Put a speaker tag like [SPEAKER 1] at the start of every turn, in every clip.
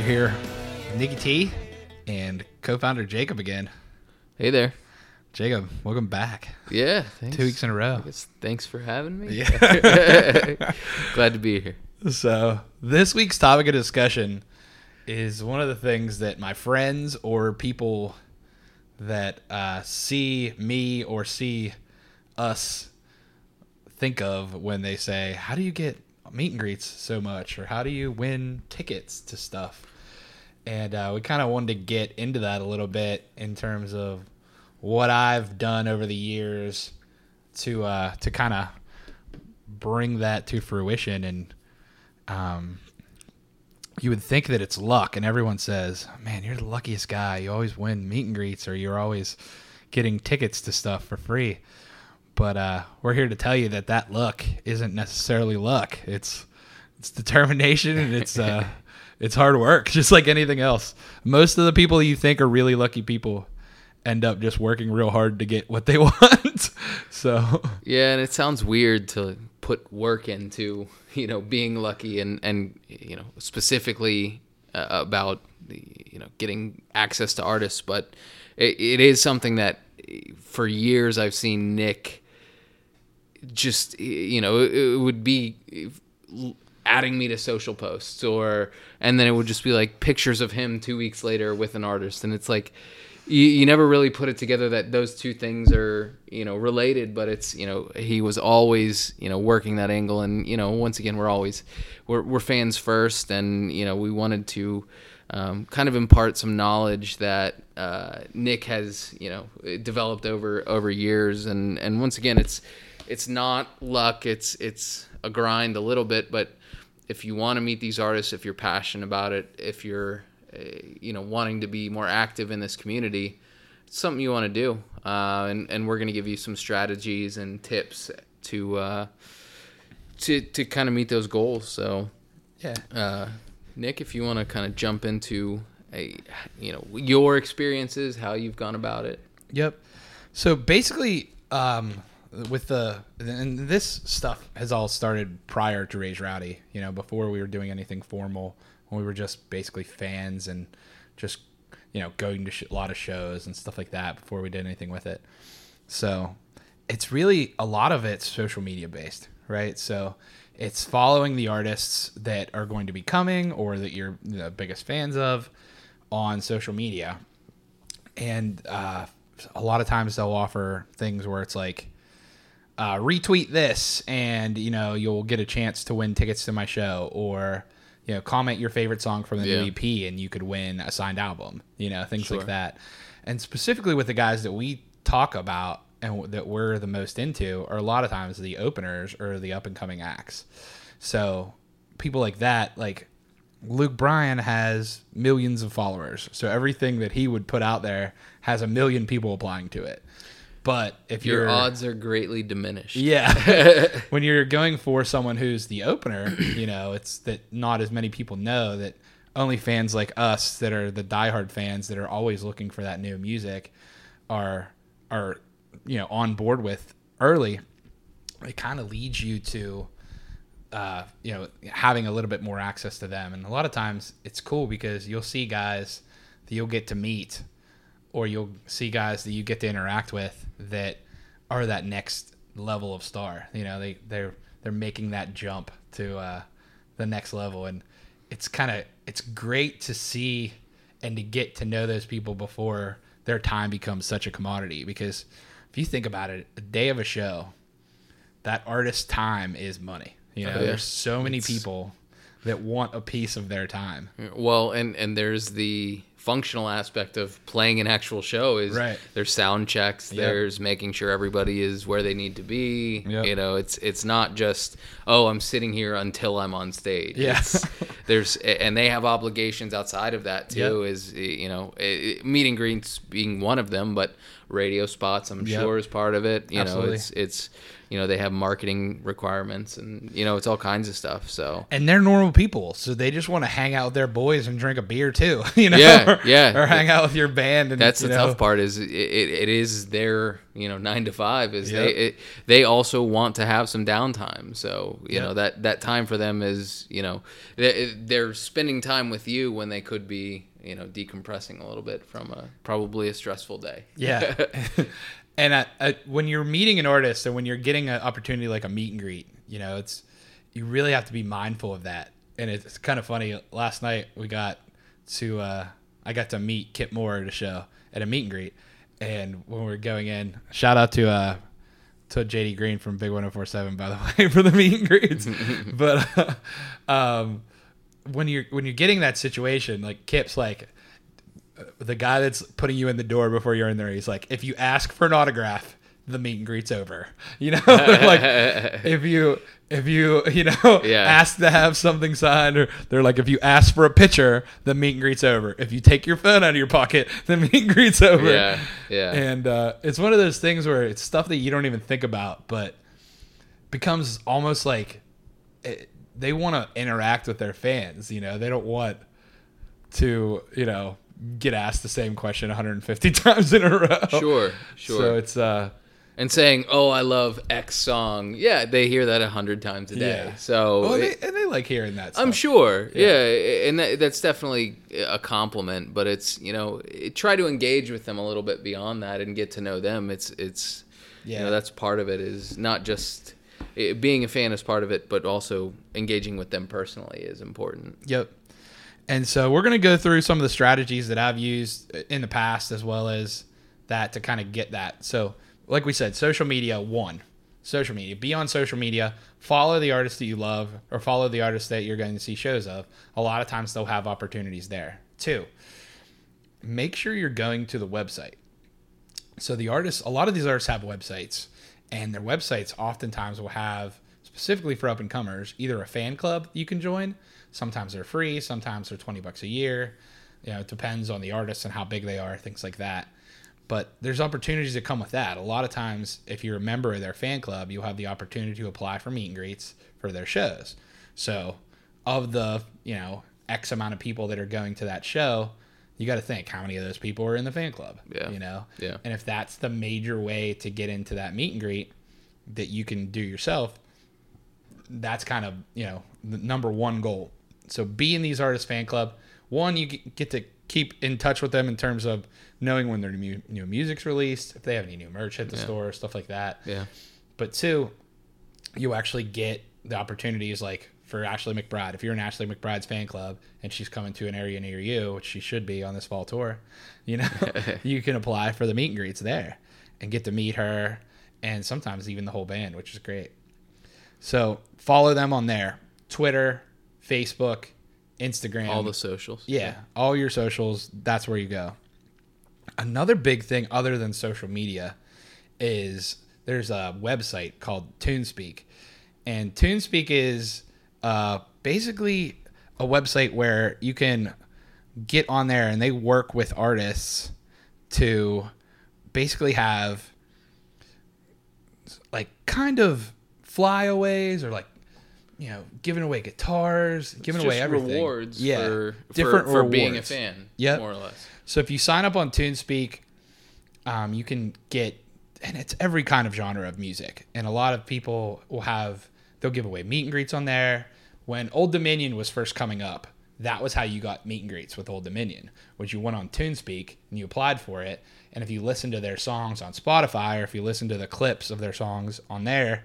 [SPEAKER 1] You're here, Nikki T and co-founder Jacob again.
[SPEAKER 2] Hey there.
[SPEAKER 1] Jacob, welcome back.
[SPEAKER 2] Yeah. Thanks.
[SPEAKER 1] Two weeks in a row.
[SPEAKER 2] Thanks for having me.
[SPEAKER 1] Yeah.
[SPEAKER 2] Glad to be here.
[SPEAKER 1] So this week's topic of discussion is one of the things that my friends or people that uh, see me or see us think of when they say, "How do you get meet and greets so much?" or "How do you win tickets to stuff?" And uh, we kind of wanted to get into that a little bit in terms of what I've done over the years to uh, to kind of bring that to fruition and um, you would think that it's luck, and everyone says, "Man, you're the luckiest guy. You always win meet and greets, or you're always getting tickets to stuff for free." But uh, we're here to tell you that that luck isn't necessarily luck. It's it's determination and it's uh, it's hard work, just like anything else. Most of the people you think are really lucky people end up just working real hard to get what they want. so
[SPEAKER 2] Yeah, and it sounds weird to put work into, you know, being lucky and and you know, specifically uh, about the, you know, getting access to artists, but it, it is something that for years I've seen Nick just you know, it, it would be adding me to social posts or and then it would just be like pictures of him 2 weeks later with an artist. And it's like you, you never really put it together that those two things are you know related but it's you know he was always you know working that angle. And you know once again we're always we're, we're fans first. And you know we wanted to um, kind of impart some knowledge that uh, Nick has you know developed over over years. And and once again it's it's not luck. It's it's a grind a little bit but if you want to meet these artists if you're passionate about it if you're uh, you know wanting to be more active in this community it's something you want to do. Uh, and, and we're going to give you some strategies and tips to uh, to to kind of meet those goals. So
[SPEAKER 1] yeah,
[SPEAKER 2] uh, Nick if you want to kind of jump into a you know your experiences how you've gone about it.
[SPEAKER 1] Yep. So basically, um, with the and this stuff has all started prior to Raised Rowdy. You know, before we were doing anything formal, when we were just basically fans and just you know going to a lot of shows and stuff like that before we did anything with it. So it's really a lot of it's social media based, right? So it's following the artists that are going to be coming or that you're the biggest fans of on social media and uh, a lot of times they'll offer things where it's like uh, retweet this and you know you'll get a chance to win tickets to my show or you know comment your favorite song from the
[SPEAKER 2] Yeah.
[SPEAKER 1] new ep and you could win a signed album you know things
[SPEAKER 2] Sure.
[SPEAKER 1] like that and specifically with the guys that we talk about and that we're the most into are a lot of times the openers or the up and coming acts so people like that like Luke Bryan has millions of followers, so everything that he would put out there has a million people applying to it. But if
[SPEAKER 2] your
[SPEAKER 1] you're
[SPEAKER 2] odds are greatly diminished
[SPEAKER 1] yeah, when you're going for someone who's the opener, you know, it's that not as many people know that only fans like us that are the diehard fans that are always looking for that new music are are you know on board with early. It kind of leads you to uh, you know, having a little bit more access to them. And a lot of times it's cool because you'll see guys that you'll get to meet or you'll see guys that you get to interact with that are that next level of star. You know, they, they're, they're making that jump to uh, the next level. And it's kind of, it's great to see and to get to know those people before their time becomes such a commodity. Because if you think about it, a day of a show, that artist's time is money. You know,
[SPEAKER 2] Oh, yeah.
[SPEAKER 1] there's so many
[SPEAKER 2] It's-
[SPEAKER 1] people that want a piece of their time.
[SPEAKER 2] Well, and and there's the functional aspect of playing an actual show is
[SPEAKER 1] Right.
[SPEAKER 2] there's sound checks,
[SPEAKER 1] Yep.
[SPEAKER 2] there's making sure everybody is where they need to be.
[SPEAKER 1] Yep.
[SPEAKER 2] You know, it's it's not just oh I'm sitting here until I'm on stage.
[SPEAKER 1] Yeah.
[SPEAKER 2] There's and they have obligations outside of that too. Is you know it, meet and greets being one of them, but radio spots I'm
[SPEAKER 1] Yep.
[SPEAKER 2] sure is part of it. You
[SPEAKER 1] Absolutely.
[SPEAKER 2] know, it's it's you know they have marketing requirements and you know it's all kinds of stuff. So
[SPEAKER 1] and they're normal people, so they just want to hang out with their boys and drink a beer too, you know.
[SPEAKER 2] Yeah,
[SPEAKER 1] or,
[SPEAKER 2] yeah.
[SPEAKER 1] Or hang out with your band. And
[SPEAKER 2] that's the
[SPEAKER 1] know,
[SPEAKER 2] tough part is it, it, it is their you know nine to five is
[SPEAKER 1] Yep.
[SPEAKER 2] they it, they also want to have some downtime so you
[SPEAKER 1] Yep.
[SPEAKER 2] know that that time for them is you know they, they're spending time with you when they could be you know decompressing a little bit from a probably a stressful day
[SPEAKER 1] Yeah. and when you're meeting an artist and when you're getting an opportunity like a meet and greet, you know, it's you really have to be mindful of that. And it's kind of funny. Last night we got to uh, I got to meet Kip Moore at a show at a meet and greet, and when we were going in, shout out to uh, to JD Green from Big One Hundred Four Seven by the way for the meet and greets. but uh, um, when you're when you're getting that situation, like Kip's like the guy that's putting you in the door before you're in there, he's like, if you ask for an autograph, the meet and greet's over. You know, like if you if you you know
[SPEAKER 2] Yeah.
[SPEAKER 1] ask to have something signed, or they're like, if you ask for a picture, the meet and greet's over. If you take your phone out of your pocket, the meet and greet's over.
[SPEAKER 2] Yeah, yeah.
[SPEAKER 1] And uh, it's one of those things where it's stuff that you don't even think about, but becomes almost like it, they want to interact with their fans. You know, they don't want to you know get asked the same question 150 times in a row.
[SPEAKER 2] sure sure
[SPEAKER 1] So it's uh
[SPEAKER 2] and saying oh i love x song yeah they hear that a hundred times a day
[SPEAKER 1] Yeah.
[SPEAKER 2] so
[SPEAKER 1] oh,
[SPEAKER 2] it-
[SPEAKER 1] they, and they like hearing that. Stuff.
[SPEAKER 2] I'm sure. Yeah, and that, that's definitely a compliment. But it's you know it- try to engage with them a little bit beyond that and get to know them. It's it's you
[SPEAKER 1] Yeah.
[SPEAKER 2] know that's part of it is not just it, being a fan is part of it, but also engaging with them personally is important.
[SPEAKER 1] Yep. And so we're going to go through some of the strategies that I've used in the past as well as that to kind of get that. So, like we said, social media, one, social media. Be on social media, follow the artists that you love or follow the artists that you're going to see shows of. A lot of times they'll have opportunities there. Two, make sure you're going to the website. So the artists, a lot of these artists have websites, and their websites oftentimes will have specifically for up and comers either a fan club you can join. Sometimes they're free, sometimes they're twenty bucks a year. You know, it depends on the artist and how big they are, things like that. But there's opportunities that come with that. A lot of times, if you're a member of their fan club, you'll have the opportunity to apply for meet and greets for their shows. So, of the you know X amount of people that are going to that show, you got to think how many of those people are in the fan club.
[SPEAKER 2] Yeah.
[SPEAKER 1] You know.
[SPEAKER 2] Yeah.
[SPEAKER 1] And if that's the major way to get into that meet and greet that you can do yourself, that's kind of you know the number one goal. So be in these artists fan club. One, you get to keep in touch with them in terms of knowing when their new new music's released, if they have any new merch at the
[SPEAKER 2] Yeah.
[SPEAKER 1] store, stuff like that.
[SPEAKER 2] Yeah,
[SPEAKER 1] But two, you actually get the opportunities like for Ashley McBryde. If you're in Ashley McBryde's fan club and she's coming to an area near you, which she should be on this fall tour, you know, you can apply for the meet and greets there and get to meet her and sometimes even the whole band, which is great. So follow them on there Twitter, Facebook, Instagram.
[SPEAKER 2] all the socials.
[SPEAKER 1] Yeah, all your socials, that's where you go. Another big thing other than social media is there's a website called TuneSpeak. And TuneSpeak is uh, basically a website where you can get on there and they work with artists to basically have like kind of flyaways or like you know giving away guitars giving
[SPEAKER 2] It's
[SPEAKER 1] away
[SPEAKER 2] just
[SPEAKER 1] everything
[SPEAKER 2] rewards
[SPEAKER 1] yeah
[SPEAKER 2] for,
[SPEAKER 1] different
[SPEAKER 2] for, for being a fan.
[SPEAKER 1] Yep.
[SPEAKER 2] more or less.
[SPEAKER 1] so if you sign up on TuneSpeak, um, you can get, and it's every kind of genre of music. And a lot of people will have, they'll give away meet and greets on there. When Old Dominion was first coming up, that was how you got meet and greets with Old Dominion, which you went on TuneSpeak and you applied for it. And if you listen to their songs on Spotify or if you listen to the clips of their songs on there,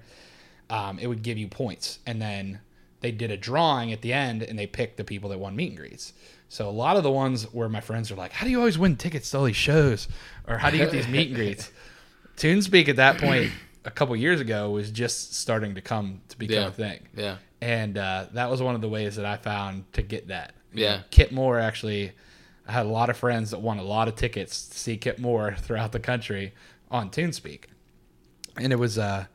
[SPEAKER 1] um, it would give you points. And then they did a drawing at the end and they picked the people that won meet and greets. So a lot of the ones where my friends are like, "How do you always win tickets to all these shows?" or "How do you get these meet and greets?" TuneSpeak at that point a couple years ago was just starting to come to become
[SPEAKER 2] Yeah.
[SPEAKER 1] a thing,
[SPEAKER 2] Yeah,
[SPEAKER 1] and uh, that was one of the ways that I found to get that.
[SPEAKER 2] Yeah.
[SPEAKER 1] Kip Moore actually. I had a lot of friends that won a lot of tickets to see Kip Moore throughout the country on TuneSpeak, and it was uh,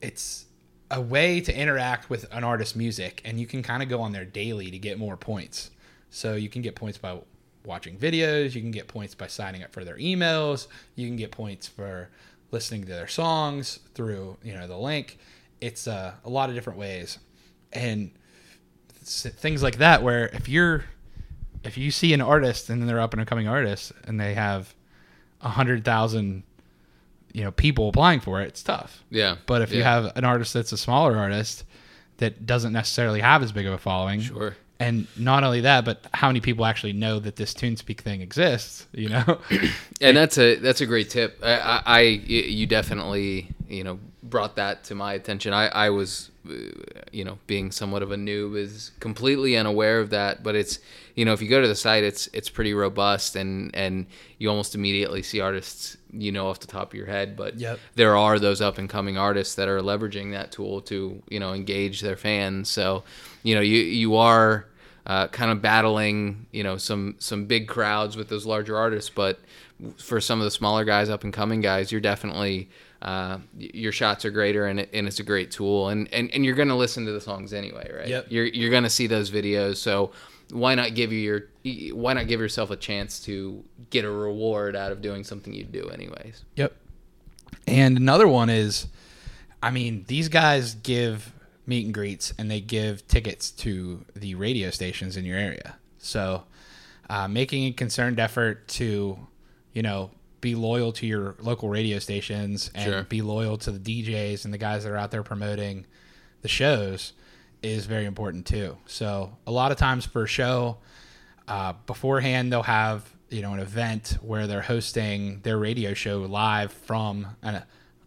[SPEAKER 1] it's a way to interact with an artist's music and you can kind of go on there daily to get more points so you can get points by watching videos you can get points by signing up for their emails you can get points for listening to their songs through you know the link. It's uh, a lot of different ways, and things like that. Where if you're if you see an artist and they're up and coming artist and they have a hundred thousand you know people applying for it, it's tough.
[SPEAKER 2] Yeah.
[SPEAKER 1] But if you have an artist that's a smaller artist that doesn't necessarily have as big of a following,
[SPEAKER 2] Sure.
[SPEAKER 1] and not only that, but how many people actually know that this TuneSpeak thing exists? You know,
[SPEAKER 2] and that's a that's a great tip. I, I, I you definitely you know brought that to my attention. I I was uh, you know being somewhat of a noob is completely unaware of that, but it's you know if you go to the site, it's it's pretty robust and and you almost immediately see artists you know off the top of your head. But
[SPEAKER 1] Yep.
[SPEAKER 2] there are those up and coming artists that are leveraging that tool to you know engage their fans. So you know you you are uh, kind of battling, you know, some some big crowds with those larger artists. But for some of the smaller guys, up and coming guys, you're definitely uh, your shots are greater, and, it, and it's a great tool. And and, and you're gonna listen to the songs anyway, right?
[SPEAKER 1] Yep.
[SPEAKER 2] You're you're gonna see those videos, so why not give you your why not give yourself a chance to get a reward out of doing something you do anyways?
[SPEAKER 1] Yep. And another one is, I mean, these guys give meet and greets and they give tickets to the radio stations in your area. So, uh, making a concerned effort to, you know, be loyal to your local radio stations and
[SPEAKER 2] Sure.
[SPEAKER 1] be loyal to the DJs and the guys that are out there promoting the shows is very important too. So, a lot of times for a show, uh, beforehand they'll have you know an event where they're hosting their radio show live from uh,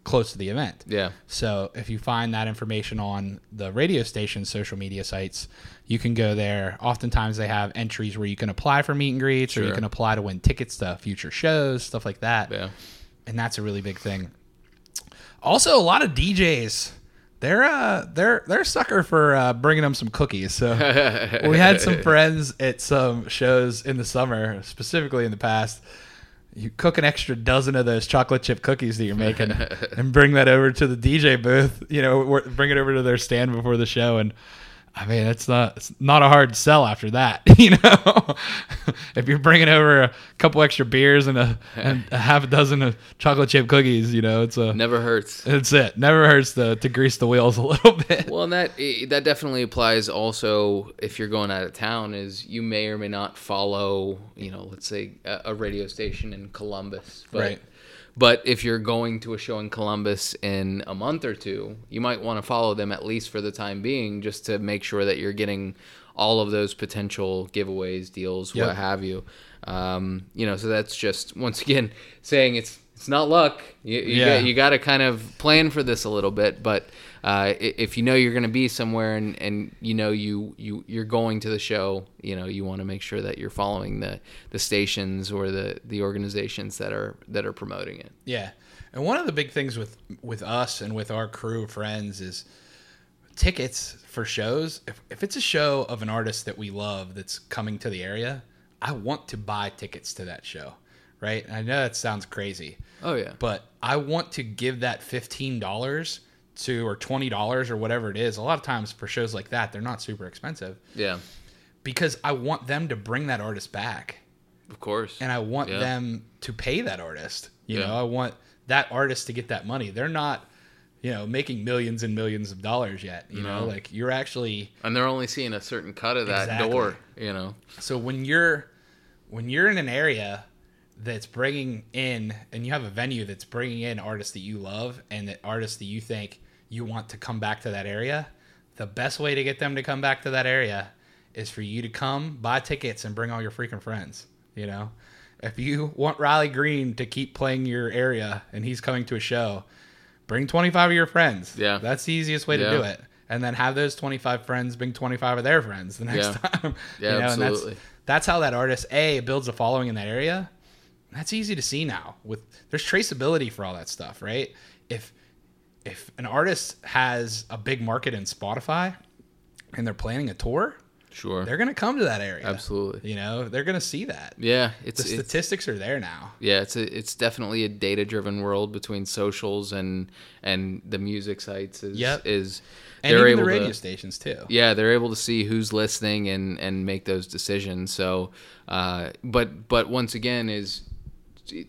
[SPEAKER 1] close to the event
[SPEAKER 2] Yeah.
[SPEAKER 1] so if you find that information on the radio station's social media sites you can go there oftentimes they have entries where you can apply for meet and greets or you can apply to win tickets to future shows stuff like that
[SPEAKER 2] Yeah.
[SPEAKER 1] and that's a really big thing. Also, a lot of DJs, they're uh, they're they're a sucker for uh, bringing them some cookies. So we had some friends at some shows in the summer, specifically in the past. You cook an extra dozen of those chocolate chip cookies that you're making, and bring that over to the DJ booth. You know, bring it over to their stand before the show, and I mean, it's not it's not a hard sell after that. You know, if you're bringing over a couple extra beers and a, and a half a dozen of chocolate chip cookies, you know, it's a
[SPEAKER 2] Never hurts.
[SPEAKER 1] it's it. Never hurts to to grease the wheels a little bit.
[SPEAKER 2] Well, and that that definitely applies also if you're going out of town. Is you may or may not follow, you know, let's say a, a radio station in Columbus, but,
[SPEAKER 1] Right.
[SPEAKER 2] But if you're going to a show in Columbus in a month or two, you might want to follow them at least for the time being, just to make sure that you're getting all of those potential giveaways, deals,
[SPEAKER 1] Yep.
[SPEAKER 2] what have you. Um, you know, so that's just once again saying it's it's not luck. You, you,
[SPEAKER 1] Yeah.
[SPEAKER 2] got, you got to kind of plan for this a little bit, but uh, if you know you're going to be somewhere and, and you know you, you you're going to the show, you know you want to make sure that you're following the, the stations or the, the organizations that are that are promoting it.
[SPEAKER 1] Yeah, and one of the big things with with us and with our crew of friends is tickets for shows. If if it's a show of an artist that we love that's coming to the area, I want to buy tickets to that show. Right? I know that sounds crazy,
[SPEAKER 2] Oh yeah,
[SPEAKER 1] but I want to give that fifteen dollars to or twenty dollars or whatever it is. A lot of times for shows like that, they're not super expensive
[SPEAKER 2] yeah,
[SPEAKER 1] because I want them to bring that artist back
[SPEAKER 2] of course.
[SPEAKER 1] and I want
[SPEAKER 2] Yeah.
[SPEAKER 1] them to pay that artist. You
[SPEAKER 2] Yeah.
[SPEAKER 1] know, I want that artist to get that money. They're not, you know, making millions and millions of dollars yet. You know, like you're actually
[SPEAKER 2] and they're only seeing a certain cut of that
[SPEAKER 1] Exactly.
[SPEAKER 2] door. You know,
[SPEAKER 1] so when you're when you're in an area that's bringing in and you have a venue that's bringing in artists that you love and that artists that you think you want to come back to that area, the best way to get them to come back to that area is for you to come buy tickets and bring all your freaking friends. You know, if you want Riley Green to keep playing your area and he's coming to a show, bring 25 of your friends.
[SPEAKER 2] Yeah.
[SPEAKER 1] That's the easiest way to do it. And then have those 25 friends bring 25 of their friends the next
[SPEAKER 2] Yeah.
[SPEAKER 1] time.
[SPEAKER 2] Yeah,
[SPEAKER 1] and
[SPEAKER 2] absolutely.
[SPEAKER 1] that's, that's how that artist, A, builds a following in that area. That's easy to see now. With There's traceability for all that stuff, right? If if an artist has a big market in Spotify and they're planning a tour,
[SPEAKER 2] sure,
[SPEAKER 1] they're going to come to that area.
[SPEAKER 2] absolutely.
[SPEAKER 1] You know, they're going to see that.
[SPEAKER 2] Yeah,
[SPEAKER 1] The
[SPEAKER 2] it's it's
[SPEAKER 1] statistics are there now.
[SPEAKER 2] Yeah, it's a, it's definitely a data driven world between socials and and the music sites is
[SPEAKER 1] Yep.
[SPEAKER 2] is
[SPEAKER 1] And
[SPEAKER 2] they're
[SPEAKER 1] even the radio
[SPEAKER 2] to
[SPEAKER 1] stations too.
[SPEAKER 2] yeah they're able to see who's listening and and make those decisions. So, uh, but but once again is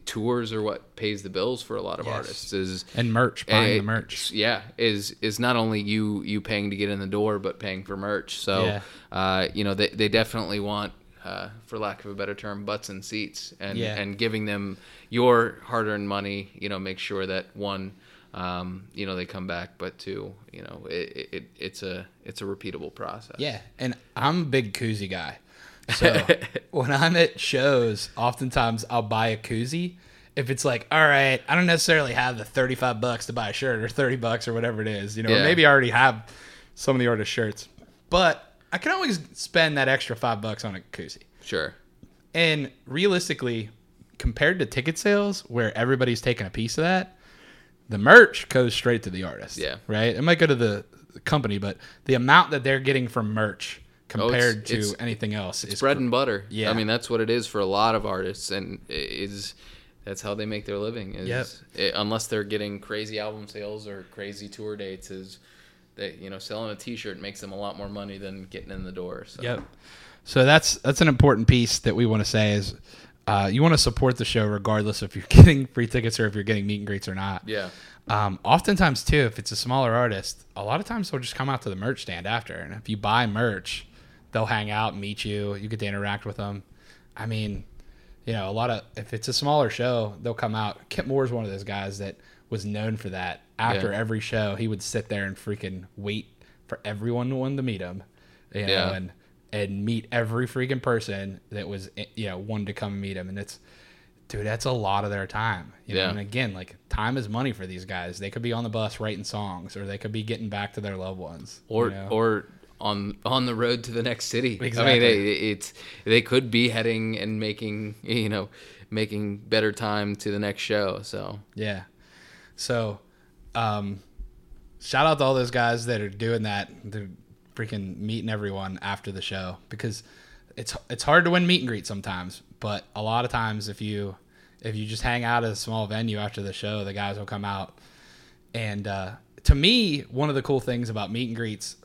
[SPEAKER 2] tours are what pays the bills for a lot of
[SPEAKER 1] Yes.
[SPEAKER 2] artists. Is
[SPEAKER 1] And merch, buying the merch.
[SPEAKER 2] yeah, is is not only you you paying to get in the door, but paying for merch. So,
[SPEAKER 1] Yeah.
[SPEAKER 2] uh, you know, they they definitely want, uh, for lack of a better term, butts and seats, and
[SPEAKER 1] Yeah.
[SPEAKER 2] and giving them your hard earned money. You know, make sure that one. Um, you know they come back, but two, you know it, it it's a it's a repeatable process.
[SPEAKER 1] Yeah, and I'm a big koozie guy. So when I'm at shows, oftentimes I'll buy a koozie. If it's like, all right, I don't necessarily have the 35 bucks to buy a shirt or 30 bucks or whatever it is, you know, or
[SPEAKER 2] Yeah.
[SPEAKER 1] maybe I already have some of the artist shirts, but I can always spend that extra five bucks on a koozie.
[SPEAKER 2] Sure.
[SPEAKER 1] And realistically, compared to ticket sales, where everybody's taking a piece of that, the merch goes straight to the artist.
[SPEAKER 2] Yeah.
[SPEAKER 1] Right? It might go to the company, but the amount that they're getting from merch compared to
[SPEAKER 2] Oh, it's-
[SPEAKER 1] anything else It's
[SPEAKER 2] bread and butter.
[SPEAKER 1] Yeah.
[SPEAKER 2] I mean that's what it is for a lot of artists, and is that's how they make their living. Is
[SPEAKER 1] Yep.
[SPEAKER 2] it- unless they're getting crazy album sales or crazy tour dates, is that you know selling a T-shirt makes them a lot more money than getting in the door. So.
[SPEAKER 1] Yep. So that's that's an important piece that we want to say is uh, you want to support the show regardless if you're getting free tickets or if you're getting meet and greets or not.
[SPEAKER 2] Yeah.
[SPEAKER 1] Um, oftentimes too, if it's a smaller artist, a lot of times they'll just come out to the merch stand after, and if you buy merch, they'll hang out, meet you, you get to interact with them. I mean, you know, a lot of if it's a smaller show, they'll come out. Kip Moore's one of those guys that was known for that. After
[SPEAKER 2] Yeah.
[SPEAKER 1] every show, he would sit there and freaking wait for everyone to want to meet him, you know,
[SPEAKER 2] Yeah.
[SPEAKER 1] and and meet every freaking person that was eh, you know wanted to come meet him, and it's dude, that's a lot of their time. You know,
[SPEAKER 2] Yeah.
[SPEAKER 1] and again, like time is money for these guys. They could be on the bus writing songs, or they could be getting back to their loved ones,
[SPEAKER 2] Or
[SPEAKER 1] you know?
[SPEAKER 2] or on on the road to the next city. I
[SPEAKER 1] Exactly.
[SPEAKER 2] mean, they, it's they could be heading and making you know making better time to the next show. So
[SPEAKER 1] yeah. So, um, shout out to all those guys that are doing that. They're freaking meeting everyone after the show because it's it's hard to win meet and greet sometimes, but a lot of times if you if you just hang out at a small venue after the show, the guys will come out. And uh, to me, one of the cool things about meet and greets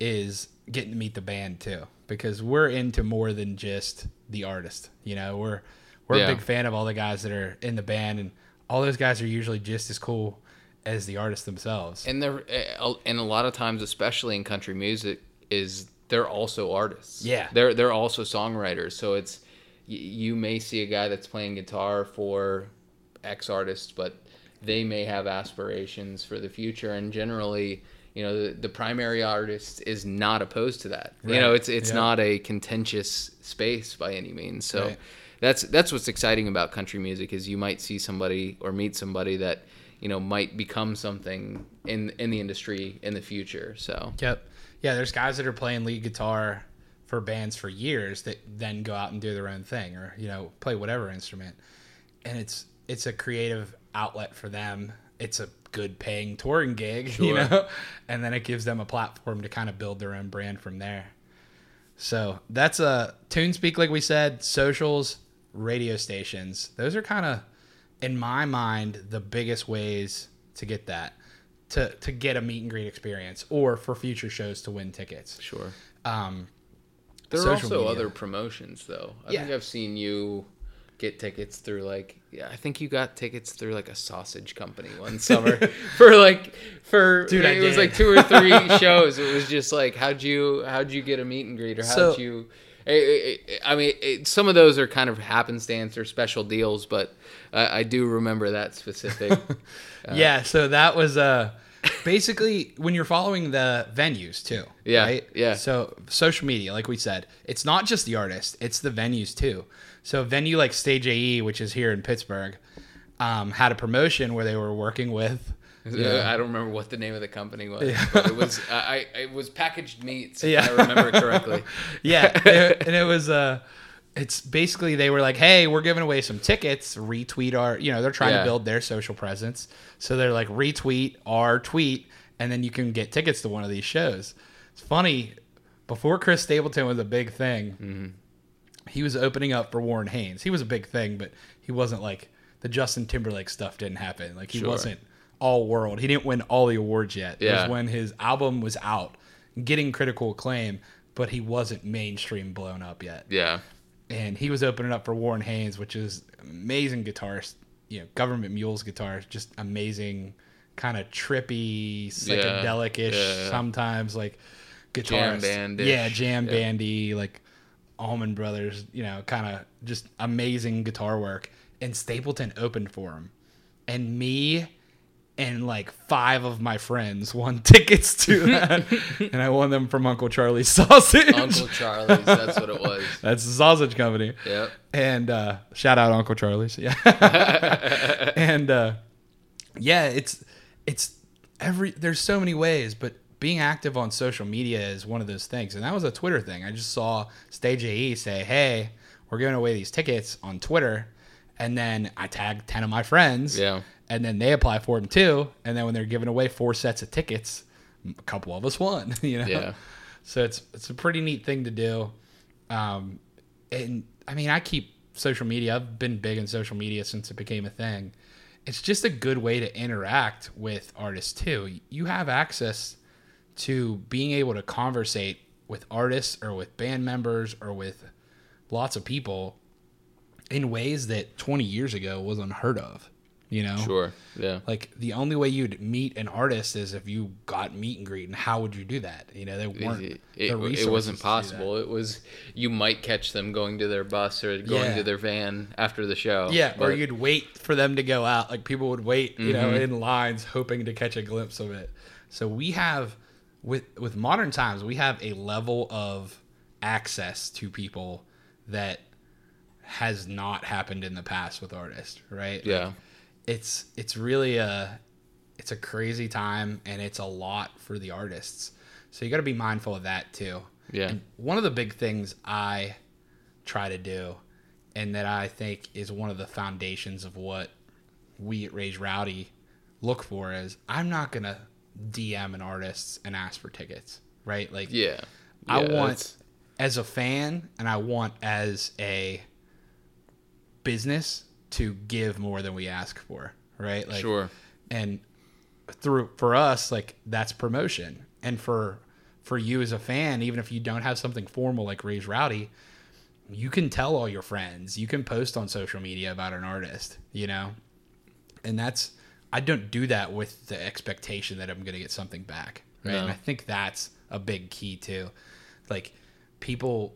[SPEAKER 1] is getting to meet the band too, because we're into more than just the artist. You know, we're we're
[SPEAKER 2] Yeah.
[SPEAKER 1] a big fan of all the guys that are in the band, and all those guys are usually just as cool as the artists themselves.
[SPEAKER 2] and they're uh, and a lot of times, especially in country music, is they're also artists.
[SPEAKER 1] Yeah.
[SPEAKER 2] they're they're also songwriters. So it's you may see a guy that's playing guitar for X artist, but they may have aspirations for the future, and generally. You know, the, the primary artist is not opposed to that. You know, it's it's
[SPEAKER 1] Yeah.
[SPEAKER 2] not a contentious space by any means. So
[SPEAKER 1] Right.
[SPEAKER 2] that's that's what's exciting about country music is you might see somebody or meet somebody that you know might become something in in the industry in the future so
[SPEAKER 1] Yep. Yeah, there's guys that are playing lead guitar for bands for years that then go out and do their own thing or, you know, play whatever instrument. And it's it's a creative outlet for them. It's a good paying touring gig, you know. And then it gives them a platform to kind of build their own brand from there. So, that's a TuneSpeak like we said, socials, radio stations. Those are kind of in my mind the biggest ways to get that to to get a meet and greet experience or for future shows to win tickets.
[SPEAKER 2] sure
[SPEAKER 1] Um,
[SPEAKER 2] there are also
[SPEAKER 1] media.
[SPEAKER 2] other promotions though i think
[SPEAKER 1] Yeah.
[SPEAKER 2] i've seen you get tickets through like yeah i think you got tickets through like a sausage company one summer for like for
[SPEAKER 1] Dude,
[SPEAKER 2] it was like two or three shows it was just like how'd you how'd you get a meet and greet or how'd
[SPEAKER 1] So-
[SPEAKER 2] you I- I I mean, it, some of those are kind of happenstance or special deals, but I, I do remember that specific.
[SPEAKER 1] yeah, so that was uh basically when you're following the venues too.
[SPEAKER 2] Yeah,
[SPEAKER 1] Right?
[SPEAKER 2] yeah.
[SPEAKER 1] So social media, like we said, it's not just the artist, it's the venues too. So a venue like Stage AE, which is here in Pittsburgh, um, had a promotion where they were working with
[SPEAKER 2] Uh, I don't remember what the name of the company was, but it was I, I it was packaged meats. If
[SPEAKER 1] Yeah.
[SPEAKER 2] I remember correctly.
[SPEAKER 1] yeah, it- and it was uh it's basically they were like, "Hey, we're giving away some tickets. Retweet our, you know, they're trying
[SPEAKER 2] Yeah.
[SPEAKER 1] to build their social presence. So they're like, retweet our tweet, and then you can get tickets to one of these shows." It's funny. Before Chris Stapleton was a big thing,
[SPEAKER 2] Mm-hmm.
[SPEAKER 1] he was opening up for Warren Haynes. He was a big thing, but he wasn't like the Justin Timberlake stuff didn't happen. Like he
[SPEAKER 2] Sure.
[SPEAKER 1] wasn't all world. He didn't win all the awards yet. It
[SPEAKER 2] Yeah.
[SPEAKER 1] was when his album was out, getting critical acclaim, but he wasn't mainstream blown up yet.
[SPEAKER 2] Yeah,
[SPEAKER 1] and he was opening up for Warren Haynes, which is amazing guitarist. You know, Government Mules guitar, just amazing, kind of trippy, psychedelic-ish.
[SPEAKER 2] yeah.
[SPEAKER 1] Sometimes like
[SPEAKER 2] Jam
[SPEAKER 1] guitarist,
[SPEAKER 2] band-ish,
[SPEAKER 1] yeah, jam
[SPEAKER 2] yeah.
[SPEAKER 1] bandy, like Allman Brothers. You know, kind of just amazing guitar work. And Stapleton opened for him, and me and like five of my friends won tickets to that, and I won them from Uncle Charlie's Sausage.
[SPEAKER 2] Uncle Charlie's, that's what it was.
[SPEAKER 1] That's the sausage company.
[SPEAKER 2] Yep.
[SPEAKER 1] And uh, shout out Uncle Charlie's. Yeah. and uh, yeah, it's it's every there's so many ways, but being active on social media is one of those things. And that was a Twitter thing. I just saw Stage AE say, "Hey, we're giving away these tickets on Twitter." And then I tagged 10 of my friends.
[SPEAKER 2] Yeah.
[SPEAKER 1] And then they apply for them too. And then when they're giving away four sets of tickets, a couple of us won, you know?
[SPEAKER 2] Yeah.
[SPEAKER 1] So it's it's a pretty neat thing to do. Um, and I mean, I keep social media. I've been big in social media since it became a thing. It's just a good way to interact with artists too. You have access to being able to conversate with artists or with band members or with lots of people in ways that 20 years ago was unheard of. You know,
[SPEAKER 2] Sure. Yeah.
[SPEAKER 1] like the only way you'd meet an artist is if you got meet and greet, and how would you do that? You know, they weren't.
[SPEAKER 2] It,
[SPEAKER 1] the
[SPEAKER 2] it,
[SPEAKER 1] resources
[SPEAKER 2] it wasn't
[SPEAKER 1] to do that.
[SPEAKER 2] possible. It was you might catch them going to their bus or going
[SPEAKER 1] Yeah.
[SPEAKER 2] to their van after the show.
[SPEAKER 1] Yeah, or you'd wait for them to go out. Like people would wait, you know,
[SPEAKER 2] Mm-hmm.
[SPEAKER 1] in lines, hoping to catch a glimpse of it. So we have, with with modern times, we have a level of access to people that has not happened in the past with artists, right?
[SPEAKER 2] Yeah.
[SPEAKER 1] It's it's really a it's a crazy time and it's a lot for the artists. So you got to be mindful of that too.
[SPEAKER 2] Yeah.
[SPEAKER 1] And one of the big things I try to do and that I think is one of the foundations of what we at Raised Rowdy look for is I'm not going to DM an artist and ask for tickets, right? Like
[SPEAKER 2] Yeah.
[SPEAKER 1] I want
[SPEAKER 2] that's-
[SPEAKER 1] as a fan and I want as a business to give more than we ask for, right? Like
[SPEAKER 2] sure.
[SPEAKER 1] and through for us like that's promotion. And for for you as a fan, even if you don't have something formal like Raised Rowdy, you can tell all your friends. You can post on social media about an artist, you know? And that's I don't do that with the expectation that I'm going to get something back, right?
[SPEAKER 2] No.
[SPEAKER 1] And I think that's a big key too. Like people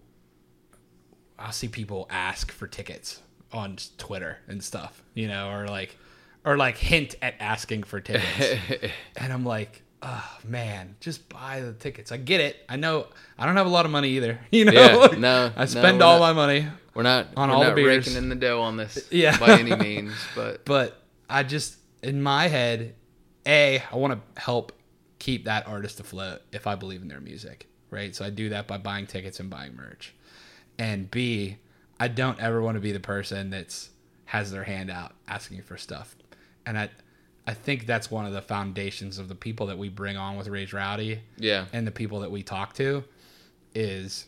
[SPEAKER 1] I'll see people ask for tickets on Twitter and stuff, you know, or like or like hint at asking for tickets. and I'm like, oh man, just buy the tickets. I get it. I know I don't have a lot of money either. You know,
[SPEAKER 2] Yeah, no,
[SPEAKER 1] I spend
[SPEAKER 2] we're
[SPEAKER 1] all
[SPEAKER 2] not-
[SPEAKER 1] my money,
[SPEAKER 2] We're not
[SPEAKER 1] On
[SPEAKER 2] we're
[SPEAKER 1] all the
[SPEAKER 2] not
[SPEAKER 1] beers.
[SPEAKER 2] raking in the dough on this
[SPEAKER 1] Yeah.
[SPEAKER 2] by any means, but
[SPEAKER 1] but I just in my head, a I want to help keep that artist afloat if I believe in their music, right? So I do that by buying tickets and buying merch. And B, I don't ever want to be the person that's has their hand out asking for stuff. And I I think that's one of the foundations of the people that we bring on with Raised Rowdy
[SPEAKER 2] yeah.
[SPEAKER 1] and the people that we talk to is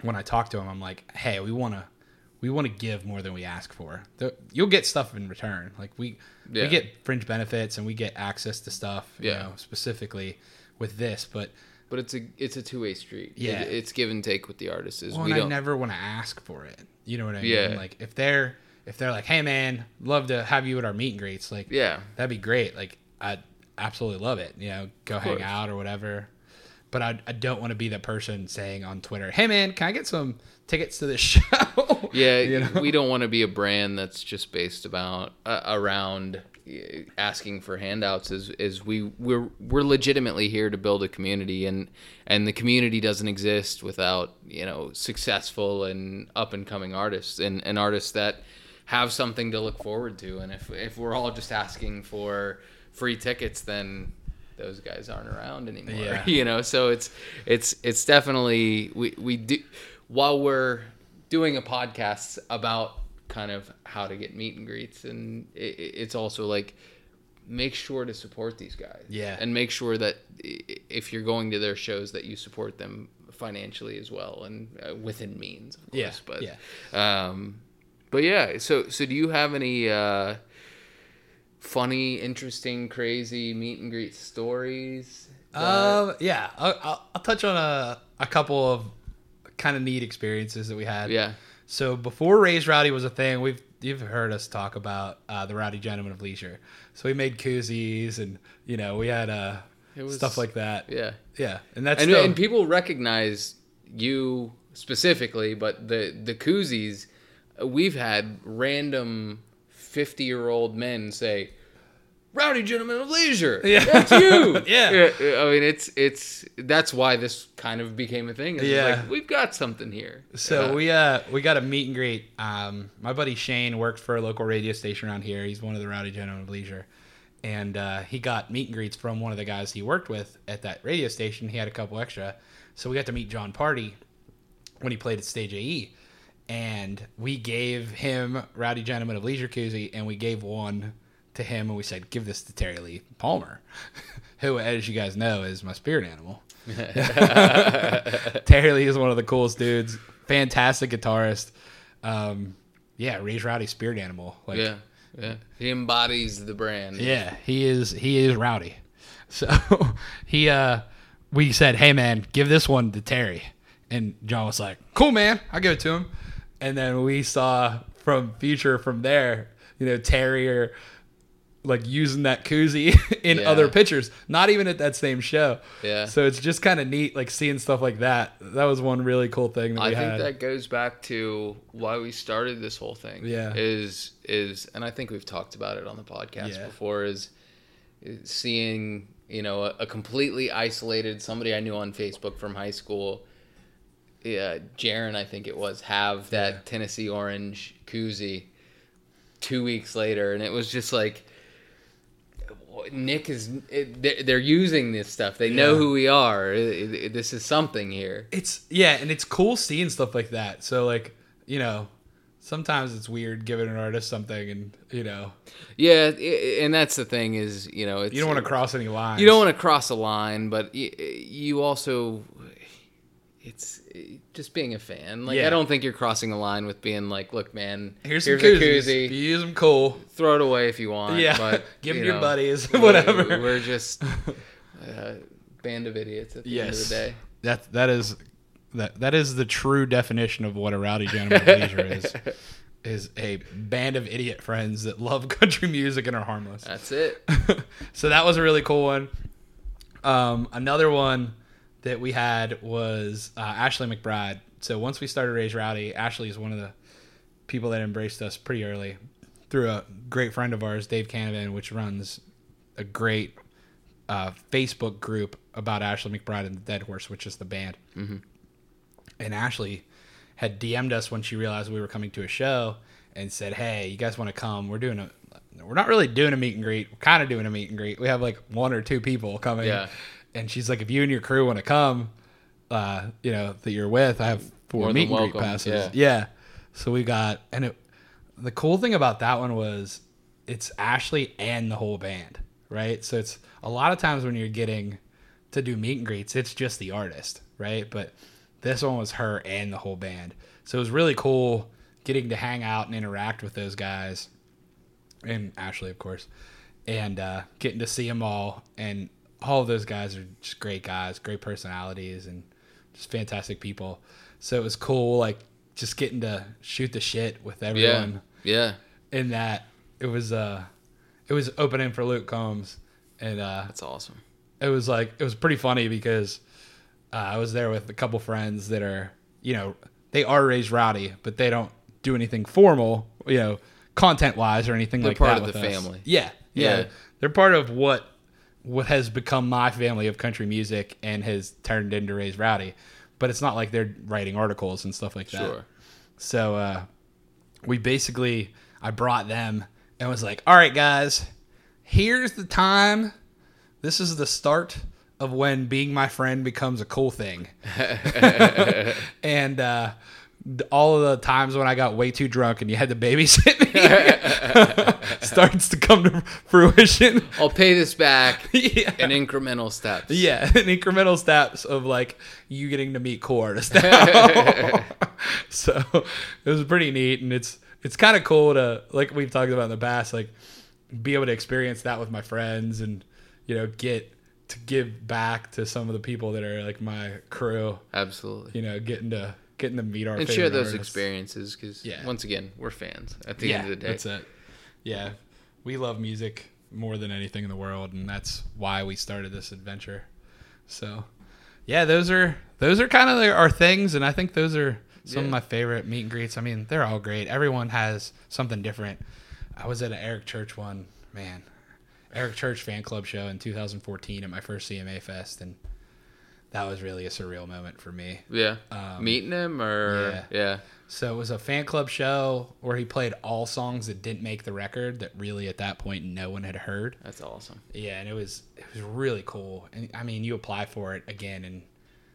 [SPEAKER 1] when I talk to them, I'm like, hey, we want to we want to give more than we ask for. You'll get stuff in return. Like we
[SPEAKER 2] Yeah.
[SPEAKER 1] we get fringe benefits and we get access to stuff. You
[SPEAKER 2] Yeah.
[SPEAKER 1] know, specifically with this, but
[SPEAKER 2] But it's a it's a two way street.
[SPEAKER 1] Yeah.
[SPEAKER 2] It- it's give and take with the artists. Is
[SPEAKER 1] well,
[SPEAKER 2] we
[SPEAKER 1] and I never want to ask for it. You know what I
[SPEAKER 2] Yeah.
[SPEAKER 1] mean? Like if they're if they're like, hey man, love to have you at our meet and greets. Like
[SPEAKER 2] yeah.
[SPEAKER 1] that'd be great. Like I absolutely love it. You know, go hang
[SPEAKER 2] course.
[SPEAKER 1] out or whatever. But I, I don't want to be the person saying on Twitter, "Hey man, can I get some tickets to this show?"
[SPEAKER 2] Yeah,
[SPEAKER 1] You know?
[SPEAKER 2] we don't want to be a brand that's just based about uh, around Uh, asking for handouts. Is is we we're we're legitimately here to build a community, and and the community doesn't exist without you know successful and up and coming artists and, and artists that have something to look forward to. And if if we're all just asking for free tickets, then those guys aren't around anymore.
[SPEAKER 1] Yeah.
[SPEAKER 2] you know, so it's it's it's definitely we we do while we're doing a podcast about kind of how to get meet and greets and it, it's also like make sure to support these guys
[SPEAKER 1] Yeah.
[SPEAKER 2] and make sure that if you're going to their shows that you support them financially as well and uh, within means of
[SPEAKER 1] Yeah,
[SPEAKER 2] but
[SPEAKER 1] yeah.
[SPEAKER 2] um but yeah so so do you have any uh funny interesting crazy meet and greet stories that-
[SPEAKER 1] Um, yeah, I'll, I'll, I'll touch on a, a couple of kind of neat experiences that we had.
[SPEAKER 2] yeah
[SPEAKER 1] So before Raised Rowdy was a thing, we've you've heard us talk about uh, the Rowdy Gentlemen of Leisure. So we made koozies, and you know we had uh,
[SPEAKER 2] It was-
[SPEAKER 1] stuff like that.
[SPEAKER 2] Yeah.
[SPEAKER 1] Yeah, and that's
[SPEAKER 2] and,
[SPEAKER 1] still,
[SPEAKER 2] and people recognize you specifically, but the the koozies, we've had random fifty year old men say, "Rowdy gentleman of leisure,
[SPEAKER 1] Yeah.
[SPEAKER 2] that's you."
[SPEAKER 1] Yeah.
[SPEAKER 2] I mean it's it's that's why this kind of became a thing.
[SPEAKER 1] Yeah.
[SPEAKER 2] like, we've got something here.
[SPEAKER 1] So
[SPEAKER 2] Yeah.
[SPEAKER 1] we uh we got a meet and greet. Um, my buddy Shane worked for a local radio station around here. He's one of the Rowdy Gentlemen of Leisure, and uh, he got meet and greets from one of the guys he worked with at that radio station. He had a couple extra, so we got to meet Jon Pardi when he played at Stage AE, and we gave him Rowdy Gentlemen of Leisure koozie, and we gave one to him, and we said, "Give this to Terry Lee Palmer." Who, as you guys know, is my spirit animal. Terry Lee is one of the coolest dudes. Fantastic guitarist. Um, yeah, Raised Rowdy spirit animal. Like,
[SPEAKER 2] yeah, yeah, he embodies the brand.
[SPEAKER 1] yeah, he is he is rowdy. So he uh we said, Hey man, give this one to Terry. And John was like, Cool man, I'll give it to him. And then we saw from future from there, you know, Terry or like using that koozie in
[SPEAKER 2] Yeah.
[SPEAKER 1] other pictures, not even at that same show.
[SPEAKER 2] Yeah.
[SPEAKER 1] So it's just kind of neat, like seeing stuff like that. That was one really cool thing that
[SPEAKER 2] I think
[SPEAKER 1] had.
[SPEAKER 2] that goes back to why we started this whole thing.
[SPEAKER 1] Yeah.
[SPEAKER 2] Is is and I think we've talked about it on the podcast
[SPEAKER 1] Yeah.
[SPEAKER 2] before is, is seeing, you know, a, a completely isolated somebody I knew on Facebook from high school. Yeah, Jaron, I think it was, have that
[SPEAKER 1] Yeah.
[SPEAKER 2] Tennessee orange koozie two weeks later, and it was just like Nick is. They're- using this stuff. They know
[SPEAKER 1] Yeah.
[SPEAKER 2] who we are. This is something here.
[SPEAKER 1] it's yeah, and it's cool seeing stuff like that. So like, you know, sometimes it's weird giving an artist something and, you know,
[SPEAKER 2] Yeah, and that's the thing is, you know, it's,
[SPEAKER 1] you don't want to cross any lines.
[SPEAKER 2] you don't want to cross a line, but you also, it's just being a fan. Like
[SPEAKER 1] Yeah.
[SPEAKER 2] I don't think you're crossing a line with being like, look, man,
[SPEAKER 1] Here's some
[SPEAKER 2] a
[SPEAKER 1] koozies.
[SPEAKER 2] koozie,
[SPEAKER 1] you use them, cool.
[SPEAKER 2] throw it away if you want.
[SPEAKER 1] Yeah.
[SPEAKER 2] but
[SPEAKER 1] Give 'em
[SPEAKER 2] you
[SPEAKER 1] your buddies, whatever.
[SPEAKER 2] We're just a band of idiots at the end of the day.
[SPEAKER 1] That that is that that is the true definition of what a rowdy gentleman of leisure is. Is a band of idiot friends that love country music and are harmless.
[SPEAKER 2] That's it.
[SPEAKER 1] so that was a really cool one. Um, another one that we had was uh, Ashley McBryde. So once we started Raised Rowdy, Ashley is one of the people that embraced us pretty early through a great friend of ours, Dave Canavan, which runs a great uh, Facebook group about Ashley McBryde and the Dead Horse, which is the band. Mm-hmm. And Ashley had DM'd us when she realized we were coming to a show and said, "Hey, you guys want to come? We're doing a, we're not really doing a meet and greet. We're kind of doing a meet and greet. We have like one or two people coming.
[SPEAKER 2] Yeah.
[SPEAKER 1] And she's like, if you and your crew want to come, uh, you know that you're with, I have four
[SPEAKER 2] More
[SPEAKER 1] meet and greet passes.
[SPEAKER 2] yeah.
[SPEAKER 1] Yeah. So we got, and it, the cool thing about that one was it's Ashley and the whole band, right? So it's a lot of times when you're getting to do meet and greets, it's just the artist, right? But this one was her and the whole band. So it was really cool getting to hang out and interact with those guys and Ashley, of course, and uh, getting to see them all. And all of those guys are just great guys, great personalities, and just fantastic people. So it was cool, like just getting to shoot the shit with everyone
[SPEAKER 2] yeah.
[SPEAKER 1] in that. It was uh, it was opening for Luke Combs, and uh,
[SPEAKER 2] That's awesome.
[SPEAKER 1] it was like it was pretty funny because uh, I was there with a couple friends that are you know they are raised rowdy, but they don't do anything formal, you know, content wise or anything
[SPEAKER 2] They're
[SPEAKER 1] like
[SPEAKER 2] part
[SPEAKER 1] that.
[SPEAKER 2] of the
[SPEAKER 1] us.
[SPEAKER 2] family.
[SPEAKER 1] Yeah, yeah,
[SPEAKER 2] Yeah.
[SPEAKER 1] they're part of what what has become my family of country music and has turned into Raised rowdy. But it's not like they're writing articles and stuff like that.
[SPEAKER 2] Sure.
[SPEAKER 1] So uh, we basically, I brought them and was like, all right, guys, here's the time. This is the start of when being my friend becomes a cool thing. and uh, all of the times when I got way too drunk and you had to babysit me starts to come to fruition.
[SPEAKER 2] I'll pay this back
[SPEAKER 1] yeah.
[SPEAKER 2] in incremental steps.
[SPEAKER 1] Yeah, an incremental steps of like you getting to meet core artists now. so it was pretty neat, and it's it's kind of cool to like we've talked about in the past, like be able to experience that with my friends, and you know get to give back to some of the people that are like my crew.
[SPEAKER 2] Absolutely.
[SPEAKER 1] You know, getting to getting to meet our
[SPEAKER 2] and share those
[SPEAKER 1] artists.
[SPEAKER 2] experiences because
[SPEAKER 1] Yeah.
[SPEAKER 2] once again, we're fans at the
[SPEAKER 1] yeah,
[SPEAKER 2] end of the day.
[SPEAKER 1] that's it. Yeah, we love music more than anything in the world, and that's why we started this adventure. So, yeah, those are those are kind of our things, and I think those are some of my favorite meet and greets. I mean, they're all great. Everyone has something different. I was at an Eric Church one, man. Eric Church fan club show in 2014 at my first CMA Fest, and that was really a surreal moment for me.
[SPEAKER 2] Yeah.
[SPEAKER 1] Um,
[SPEAKER 2] Meeting him or
[SPEAKER 1] yeah.
[SPEAKER 2] yeah.
[SPEAKER 1] So it was a fan club show where he played all songs that didn't make the record that really at that point no one had heard.
[SPEAKER 2] That's awesome.
[SPEAKER 1] Yeah, and it was it was really cool. And I mean, you apply for it again and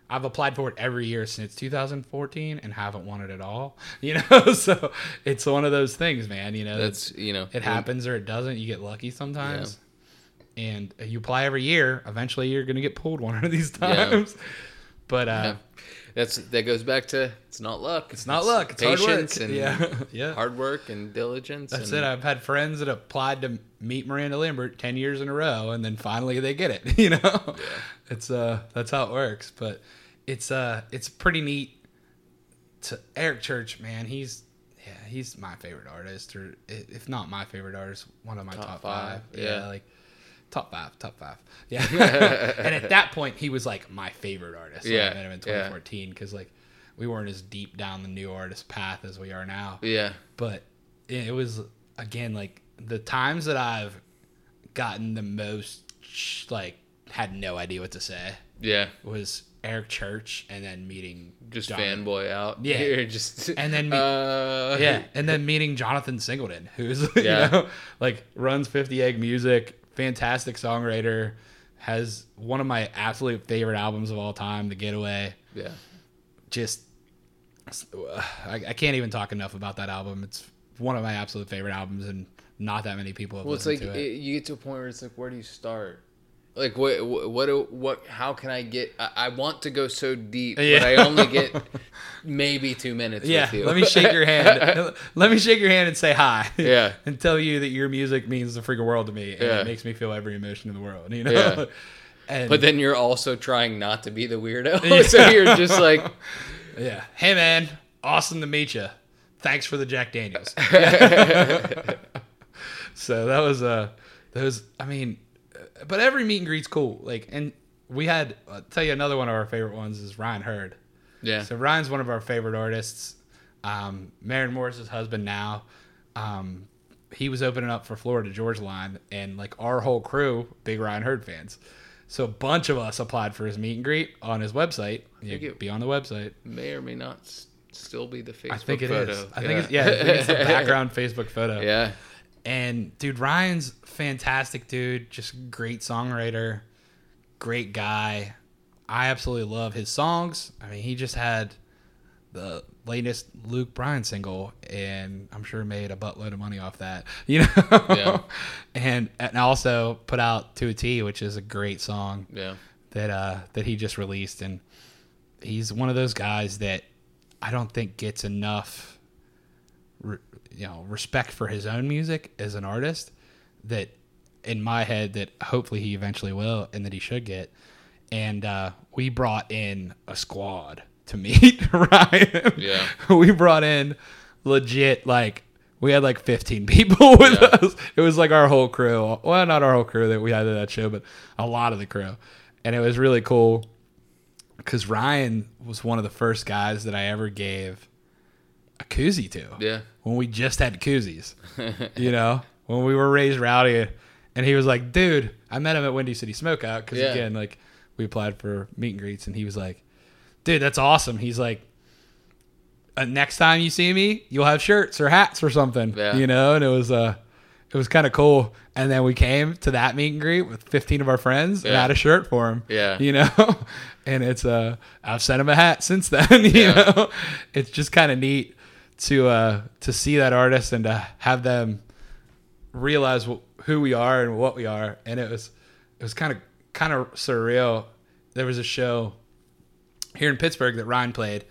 [SPEAKER 1] I've applied for it every year since 2014 and haven't won it at all. You know, so it's one of those things, man, you know.
[SPEAKER 2] That's you know
[SPEAKER 1] it happens or it doesn't. You get lucky sometimes. And you apply every year, eventually you're going to get pulled one of these
[SPEAKER 2] Yeah.
[SPEAKER 1] times. But uh
[SPEAKER 2] Yeah. That's that goes back to it's not luck.
[SPEAKER 1] it's not luck, it's hard work.
[SPEAKER 2] patience and
[SPEAKER 1] yeah. yeah.
[SPEAKER 2] hard work and diligence.
[SPEAKER 1] That's
[SPEAKER 2] and,
[SPEAKER 1] it. I've had friends that applied to meet Miranda Lambert ten years in a row, and then finally they get it. You know, it's uh that's how it works. But it's uh it's pretty neat. To Eric Church, man, he's yeah he's my favorite artist, or if not my favorite artist, one of my
[SPEAKER 2] Top
[SPEAKER 1] top,
[SPEAKER 2] five,
[SPEAKER 1] five.
[SPEAKER 2] yeah.
[SPEAKER 1] like top five, top five. Yeah. and at that point, he was like my favorite artist.
[SPEAKER 2] Yeah,
[SPEAKER 1] I met him in 2014 because like we weren't as deep down the new artist path as we are now
[SPEAKER 2] Yeah.
[SPEAKER 1] but it was again like the times that I've gotten the most like had no idea what to say
[SPEAKER 2] Yeah.
[SPEAKER 1] was Eric Church and then meeting
[SPEAKER 2] Just
[SPEAKER 1] Jon-
[SPEAKER 2] fanboy out.
[SPEAKER 1] Yeah.
[SPEAKER 2] Here, just
[SPEAKER 1] And then me-
[SPEAKER 2] uh,
[SPEAKER 1] yeah and then meeting Jonathan Singleton who's
[SPEAKER 2] Yeah.
[SPEAKER 1] you know like runs 50 egg music fantastic songwriter has one of my absolute favorite albums of all time The Getaway
[SPEAKER 2] Yeah.
[SPEAKER 1] just uh, I, I can't even talk enough about that album it's one of my absolute favorite albums and not that many people have
[SPEAKER 2] Well, it's
[SPEAKER 1] listened
[SPEAKER 2] like
[SPEAKER 1] to it.
[SPEAKER 2] it, you get to a point where it's like, where do you start? Like what? What? What? what how can I get? I, I want to go so deep,
[SPEAKER 1] Yeah.
[SPEAKER 2] but I only get maybe two minutes.
[SPEAKER 1] Yeah,
[SPEAKER 2] with you.
[SPEAKER 1] let me shake your hand. let me shake your hand and say hi.
[SPEAKER 2] Yeah.
[SPEAKER 1] and tell you that your music means the freaking world to me, and
[SPEAKER 2] Yeah.
[SPEAKER 1] it makes me feel every emotion in the world. You know.
[SPEAKER 2] Yeah.
[SPEAKER 1] and
[SPEAKER 2] But then you're also trying not to be the weirdo,
[SPEAKER 1] Yeah.
[SPEAKER 2] so you're just like,
[SPEAKER 1] yeah, hey man, awesome to meet you. Thanks for the Jack Daniels. so that was uh those. I mean, but every meet and greet's cool. Like, and we had. I'll tell you another one of our favorite ones is Ryan Hurd.
[SPEAKER 2] yeah,
[SPEAKER 1] So Ryan's one of our favorite artists. Um, Maren Morris's husband now. Um, he was opening up for Florida Georgia Line, and like our whole crew, big Ryan Hurd fans. So a bunch of us applied for his meet and greet on his website. You
[SPEAKER 2] Think
[SPEAKER 1] can
[SPEAKER 2] it-
[SPEAKER 1] be on the website.
[SPEAKER 2] may or may not still be the Facebook
[SPEAKER 1] I think it
[SPEAKER 2] photo.
[SPEAKER 1] is. I think it's yeah. I think it's the background Facebook photo.
[SPEAKER 2] yeah,
[SPEAKER 1] And dude, Ryan's fantastic dude, just great songwriter, great guy. I absolutely love his songs. I mean, he just had the latest Luke Bryan single, and I'm sure made a buttload of money off that. You know,
[SPEAKER 2] Yeah.
[SPEAKER 1] and and also put out To a T, which is a great song
[SPEAKER 2] yeah,
[SPEAKER 1] that uh that he just released, and he's one of those guys that I don't think gets enough, re, you know, respect for his own music as an artist. That in my head, that hopefully he eventually will, and that he should get. And uh, we brought in a squad to meet Ryan.
[SPEAKER 2] Yeah.
[SPEAKER 1] we brought in legit like we had like 15 people with
[SPEAKER 2] Yeah.
[SPEAKER 1] us. It was like our whole crew. Well, not our whole crew that we had at that show, but a lot of the crew. And it was really cool because Ryan was one of the first guys that I ever gave a koozie to.
[SPEAKER 2] yeah,
[SPEAKER 1] When we just had koozies, you know, when we were raised rowdy. And he was like, dude, I met him at Windy City Smokeout because,
[SPEAKER 2] Yeah.
[SPEAKER 1] again, like we applied for meet and greets. And he was like, dude, that's awesome. He's like, uh, next time you see me, you'll have shirts or hats or something,
[SPEAKER 2] Yeah.
[SPEAKER 1] you know. And it was uh, it was kind of cool. And then we came to that meet and greet with 15 of our friends and had a shirt for him,
[SPEAKER 2] Yeah.
[SPEAKER 1] you know. and it's uh, I've sent him a hat since then, you
[SPEAKER 2] Yeah.
[SPEAKER 1] know. It's just kind of neat to uh to see that artist and to have them realize who we are and what we are. And it was it was kind of kind of surreal. There was a show here in Pittsburgh that Ryan played,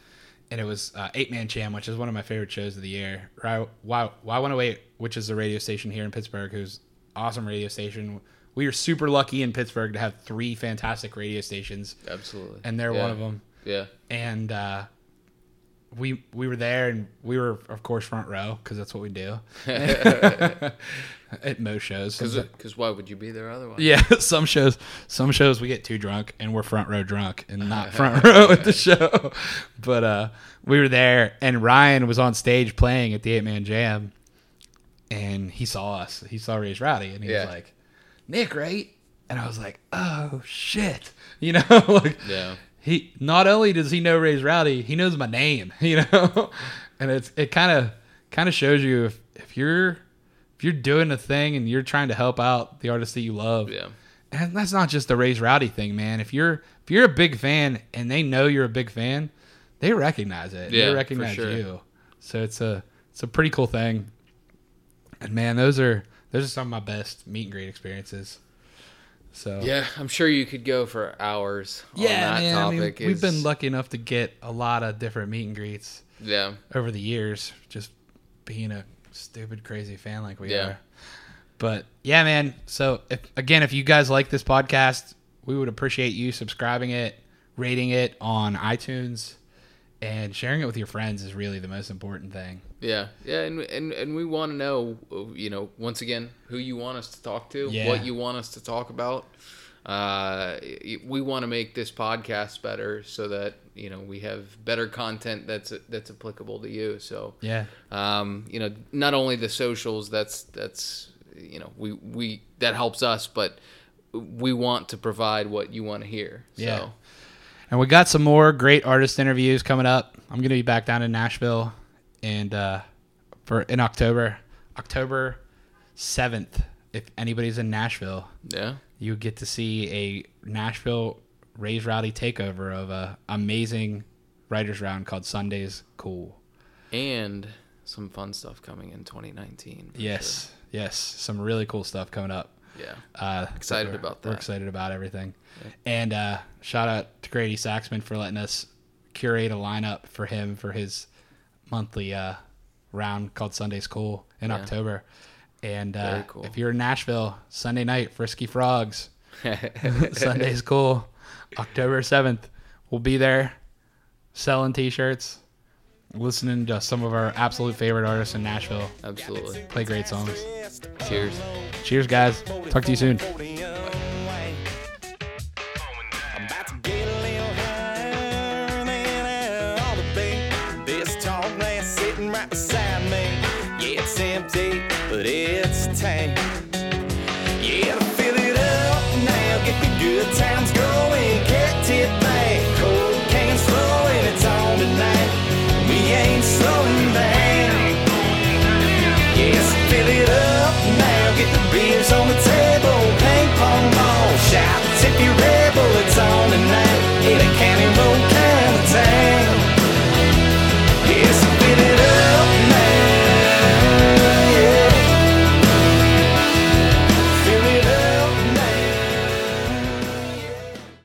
[SPEAKER 1] and it was uh, Eight Man Jam, which is one of my favorite shows of the year. Why Why Why One Eight, which is a radio station here in Pittsburgh, who's awesome radio station. We are super lucky in Pittsburgh to have three fantastic radio stations,
[SPEAKER 2] absolutely.
[SPEAKER 1] and they're
[SPEAKER 2] Yeah.
[SPEAKER 1] one of them.
[SPEAKER 2] Yeah,
[SPEAKER 1] And uh, we we were there and we were of course front row because that's what we do at most shows.
[SPEAKER 2] Because why would you be there otherwise?
[SPEAKER 1] Yeah, some shows some shows we get too drunk and we're front row drunk and not front row at the show. But uh, we were there and Ryan was on stage playing at the eight man jam, and he saw us. He saw Raised Rowdy and he
[SPEAKER 2] Yeah.
[SPEAKER 1] was like, "Nick, right?" And I was like, "Oh shit," you know, like
[SPEAKER 2] Yeah.
[SPEAKER 1] He not only does he know Raised Rowdy, he knows my name, you know, and it's it kind of kind of shows you if if you're if you're doing a thing and you're trying to help out the artist that you love,
[SPEAKER 2] Yeah.
[SPEAKER 1] and that's not just the Raised Rowdy thing, man. If you're if you're a big fan and they know you're a big fan, they recognize it.
[SPEAKER 2] Yeah,
[SPEAKER 1] they recognize
[SPEAKER 2] sure.
[SPEAKER 1] you. So it's a it's a pretty cool thing. And man, those are those are some of my best meet and greet experiences. So
[SPEAKER 2] Yeah, I'm sure you could go for hours
[SPEAKER 1] yeah,
[SPEAKER 2] on that
[SPEAKER 1] man. I mean,
[SPEAKER 2] topic.
[SPEAKER 1] we've been lucky enough to get a lot of different meet and greets
[SPEAKER 2] Yeah.
[SPEAKER 1] over the years, just being a stupid, crazy fan like we
[SPEAKER 2] Yeah.
[SPEAKER 1] are. But yeah, man. So if again, if you guys like this podcast, we would appreciate you subscribing it, rating it on iTunes, and sharing it with your friends is really the most important thing.
[SPEAKER 2] Yeah, yeah, and and and we want to know, you know, once again, who you want us to talk to,
[SPEAKER 1] Yeah.
[SPEAKER 2] what you want us to talk about. Uh, we want to make this podcast better so that you know we have better content that's that's applicable to you. So,
[SPEAKER 1] Yeah.
[SPEAKER 2] um, you know, not only the socials, that's that's you know we we that helps us, but we want to provide what you want to hear. So,
[SPEAKER 1] Yeah. And we got some more great artist interviews coming up. I'm gonna be back down in Nashville, and uh, for in October, October seventh. If anybody's in Nashville,
[SPEAKER 2] yeah,
[SPEAKER 1] you get to see a Nashville Raised Rowdy takeover of a amazing writers round called Sundays Cool.
[SPEAKER 2] and some fun stuff coming in 2019. for
[SPEAKER 1] Yes, yes, some really cool stuff coming up.
[SPEAKER 2] Yeah.
[SPEAKER 1] Uh,
[SPEAKER 2] Excited about that.
[SPEAKER 1] We're excited about everything. And uh, shout out to Grady Saxman for letting us curate a lineup for him for his monthly uh, round called Sundays Cool in
[SPEAKER 2] Yeah.
[SPEAKER 1] October. And uh,
[SPEAKER 2] cool.
[SPEAKER 1] if you're in Nashville, Sunday night, Frisky Frogs, Sunday's Cool, October 7th, we'll be there selling t shirts, listening to some of our absolute favorite artists in Nashville
[SPEAKER 2] Absolutely.
[SPEAKER 1] play great songs.
[SPEAKER 2] Cheers.
[SPEAKER 1] Cheers, guys. Talk to you soon.
[SPEAKER 3] Empty, but it's tank.